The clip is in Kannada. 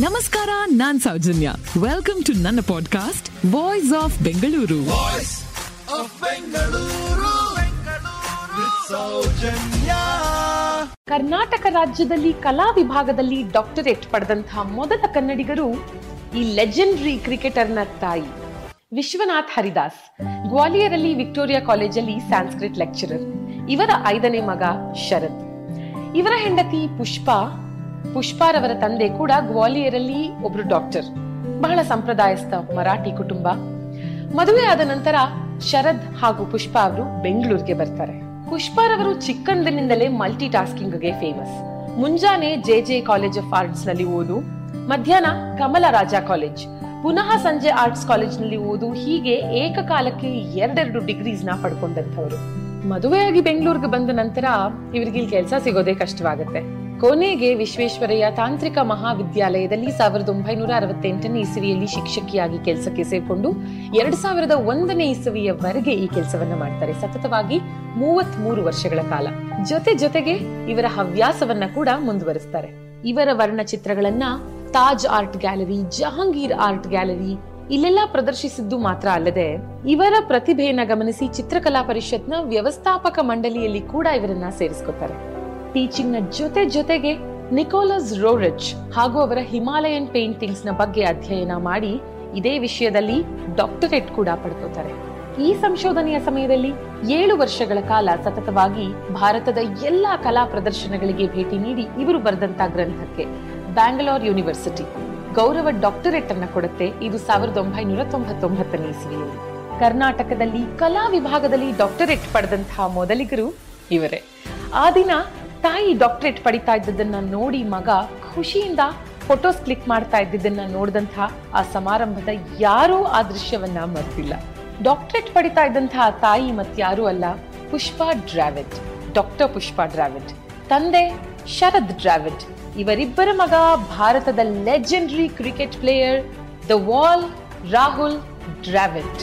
ನಮಸ್ಕಾರ ನಾನ್ ಸೌಜನ್ಯ. ವೆಲ್ಕಮ್ ಟು ನನ್ನ podcast voice of Bengaluru Karnataka ರಾಜ್ಯದಲ್ಲಿ ಕಲಾ ವಿಭಾಗದಲ್ಲಿ ಡಾಕ್ಟರೇಟ್ ಪಡೆದಂತಹ ಮೊದಲ ಕನ್ನಡಿಗರು ಈ ಲೆಜೆಂಡರಿ ಕ್ರಿಕೆಟರ್ನ ತಾಯಿ ವಿಶ್ವನಾಥ್ ಹರಿದಾಸ್. ಗ್ವಾಲಿಯರಲ್ಲಿ ವಿಕ್ಟೋರಿಯಾ ಕಾಲೇಜಲ್ಲಿ ಸ್ಯಾನ್ಸ್ಕ್ರಿಟ್ ಲೆಕ್ಚರರ್ ಇವರ ಐದನೇ ಮಗ ಶರತ್. ಇವರ ಹೆಂಡತಿ ಪುಷ್ಪ ಪುಷ್ಪಾರವರ ತಂದೆ ಕೂಡ ಗ್ವಾಲಿಯರಲ್ಲಿ ಒಬ್ರು ಡಾಕ್ಟರ್. ಬಹಳ ಸಂಪ್ರದಾಯಸ್ಥ ಮರಾಠಿ ಕುಟುಂಬ. ಮದುವೆ ಆದ ನಂತರ ಶರದ್ ಹಾಗೂ ಪುಷ್ಪ ಅವರು ಬೆಂಗಳೂರಿಗೆ ಬರ್ತಾರೆ. ಪುಷ್ಪಾರವರು ಚಿಕ್ಕಂದಿನಿಂದಲೇ ಮಲ್ಟಿ ಟಾಸ್ಕಿಂಗ್ಗೆ ಫೇಮಸ್ ಮುಂಜಾನೆ ಜೆ ಜೆ ಕಾಲೇಜ್ ಆಫ್ ಆರ್ಟ್ಸ್ನಲ್ಲಿ ಓದು, ಮಧ್ಯಾಹ್ನ ಕಮಲ ರಾಜ ಕಾಲೇಜ್ ಪುನಃ ಸಂಜೆ ಆರ್ಟ್ಸ್ ಕಾಲೇಜ್ನಲ್ಲಿ ಓದು, ಹೀಗೆ ಏಕಕಾಲಕ್ಕೆ ಎರಡೆರಡು ಡಿಗ್ರೀಸ್ನ ಪಡ್ಕೊಂಡಂತವರು ಮದುವೆಯಾಗಿ ಬೆಂಗಳೂರಿಗೆ ಬಂದ ನಂತರ ಇವರಿಗೆ ಕೆಲಸ ಸಿಗೋದೇ ಕಷ್ಟವಾಗುತ್ತೆ. ಕೊನೆಗೆ ವಿಶ್ವೇಶ್ವರಯ್ಯ ತಾಂತ್ರಿಕ ಮಹಾವಿದ್ಯಾಲಯದಲ್ಲಿ ಸಾವಿರದ ಒಂಬೈನೂರ ಅರವತ್ತೆಂಟನೇ ಇಸವಿಯಲ್ಲಿ ಶಿಕ್ಷಕಿಯಾಗಿ ಕೆಲಸಕ್ಕೆ ಸೇರಿಕೊಂಡು ಎರಡ್ ಸಾವಿರದ ಒಂದನೇ ಇಸವಿಯವರೆಗೆ ಈ ಕೆಲಸವನ್ನ ಮಾಡ್ತಾರೆ. ಸತತವಾಗಿ ಮೂವತ್ತ್ ಮೂರು ವರ್ಷಗಳ ಕಾಲ. ಜೊತೆ ಜೊತೆಗೆ ಇವರ ಹವ್ಯಾಸವನ್ನ ಕೂಡ ಮುಂದುವರಿಸ್ತಾರೆ. ಇವರ ವರ್ಣಚಿತ್ರಗಳನ್ನ Taj art gallery, Jahangir art gallery ಇಲ್ಲೆಲ್ಲ ಪ್ರದರ್ಶಿಸಿದ್ದು ಮಾತ್ರ ಅಲ್ಲದೆ ಇವರ ಪ್ರತಿಭೆಯನ್ನ ಗಮನಿಸಿ ಚಿತ್ರಕಲಾ ಪರಿಷತ್ನ ವ್ಯವಸ್ಥಾಪಕ ಮಂಡಳಿಯಲ್ಲಿ ಕೂಡ ಇವರನ್ನ ಸೇರಿಸ್ಕೊತಾರೆ. ಟೀಚಿಂಗ್ನ ಜೊತೆ ಜೊತೆಗೆ ನಿಕೋಲಸ್ ರೋರಿಚ್ ಹಾಗೂ ಅವರ ಹಿಮಾಲಯನ್ ಪೇಂಟಿಂಗ್ಸ್ನ ಬಗ್ಗೆ ಅಧ್ಯಯನ ಮಾಡಿ ಇದೇ ವಿಷಯದಲ್ಲಿ ಡಾಕ್ಟರೇಟ್ ಕೂಡ ಪಡ್ಕೋತಾರೆ. ಈ ಸಂಶೋಧನೆಯ ಸಮಯದಲ್ಲಿ ಏಳು ವರ್ಷಗಳ ಕಾಲ ಸತತವಾಗಿ ಭಾರತದ ಎಲ್ಲಾ ಕಲಾ ಪ್ರದರ್ಶನಗಳಿಗೆ ಭೇಟಿ ನೀಡಿ ಇವರು ಬರೆದಂತ ಗ್ರಂಥಕ್ಕೆ ಬ್ಯಾಂಗ್ಳೂರ್ ಯೂನಿವರ್ಸಿಟಿ ಗೌರವ ಡಾಕ್ಟರೇಟ್ ಅನ್ನ ಕೊಡುತ್ತೆ. ಇದು ಸಾವಿರದ ಒಂಬೈನೂರ ತೊಂಬತ್ತೊಂಬತ್ತನೇ ಇಸ್ವಿಯಲ್ಲಿ. ಕರ್ನಾಟಕದಲ್ಲಿ ಕಲಾ ವಿಭಾಗದಲ್ಲಿ ಡಾಕ್ಟರೇಟ್ ಪಡೆದಂತಹ ಮೊದಲಿಗರು ಇವರೇ. ಆ ದಿನ ತಾಯಿ ಡಾಕ್ಟರೇಟ್ ಪಡಿತಾ ಇದ್ದದನ್ನ ನೋಡಿ ಮಗ ಖುಷಿಯಿಂದ ಫೋಟೋಸ್ ಕ್ಲಿಕ್ ಮಾಡ್ತಾ ಇದ್ದಿದ್ದನ್ನ ನೋಡಿದಂತಹ ಆ ಸಮಾರಂಭದ ಯಾರೂ ಆ ದೃಶ್ಯವನ್ನ ಮರೆತಿಲ್ಲ. ಡಾಕ್ಟರೇಟ್ ಪಡಿತಾ ಇದ್ದಂತಹ ತಾಯಿ ಮತ್ಯಾರೂ ಅಲ್ಲ, ಪುಷ್ಪಾ ಡ್ರಾವಿಡ್ ಡಾಕ್ಟರ್ ಪುಷ್ಪಾ ಡ್ರಾವಿಡ್ ತಂದೆ ಶರದ್ ಡ್ರಾವಿಡ್ ಇವರಿಬ್ಬರ ಮಗ ಭಾರತದ legendary cricket player the wall Rahul Dravid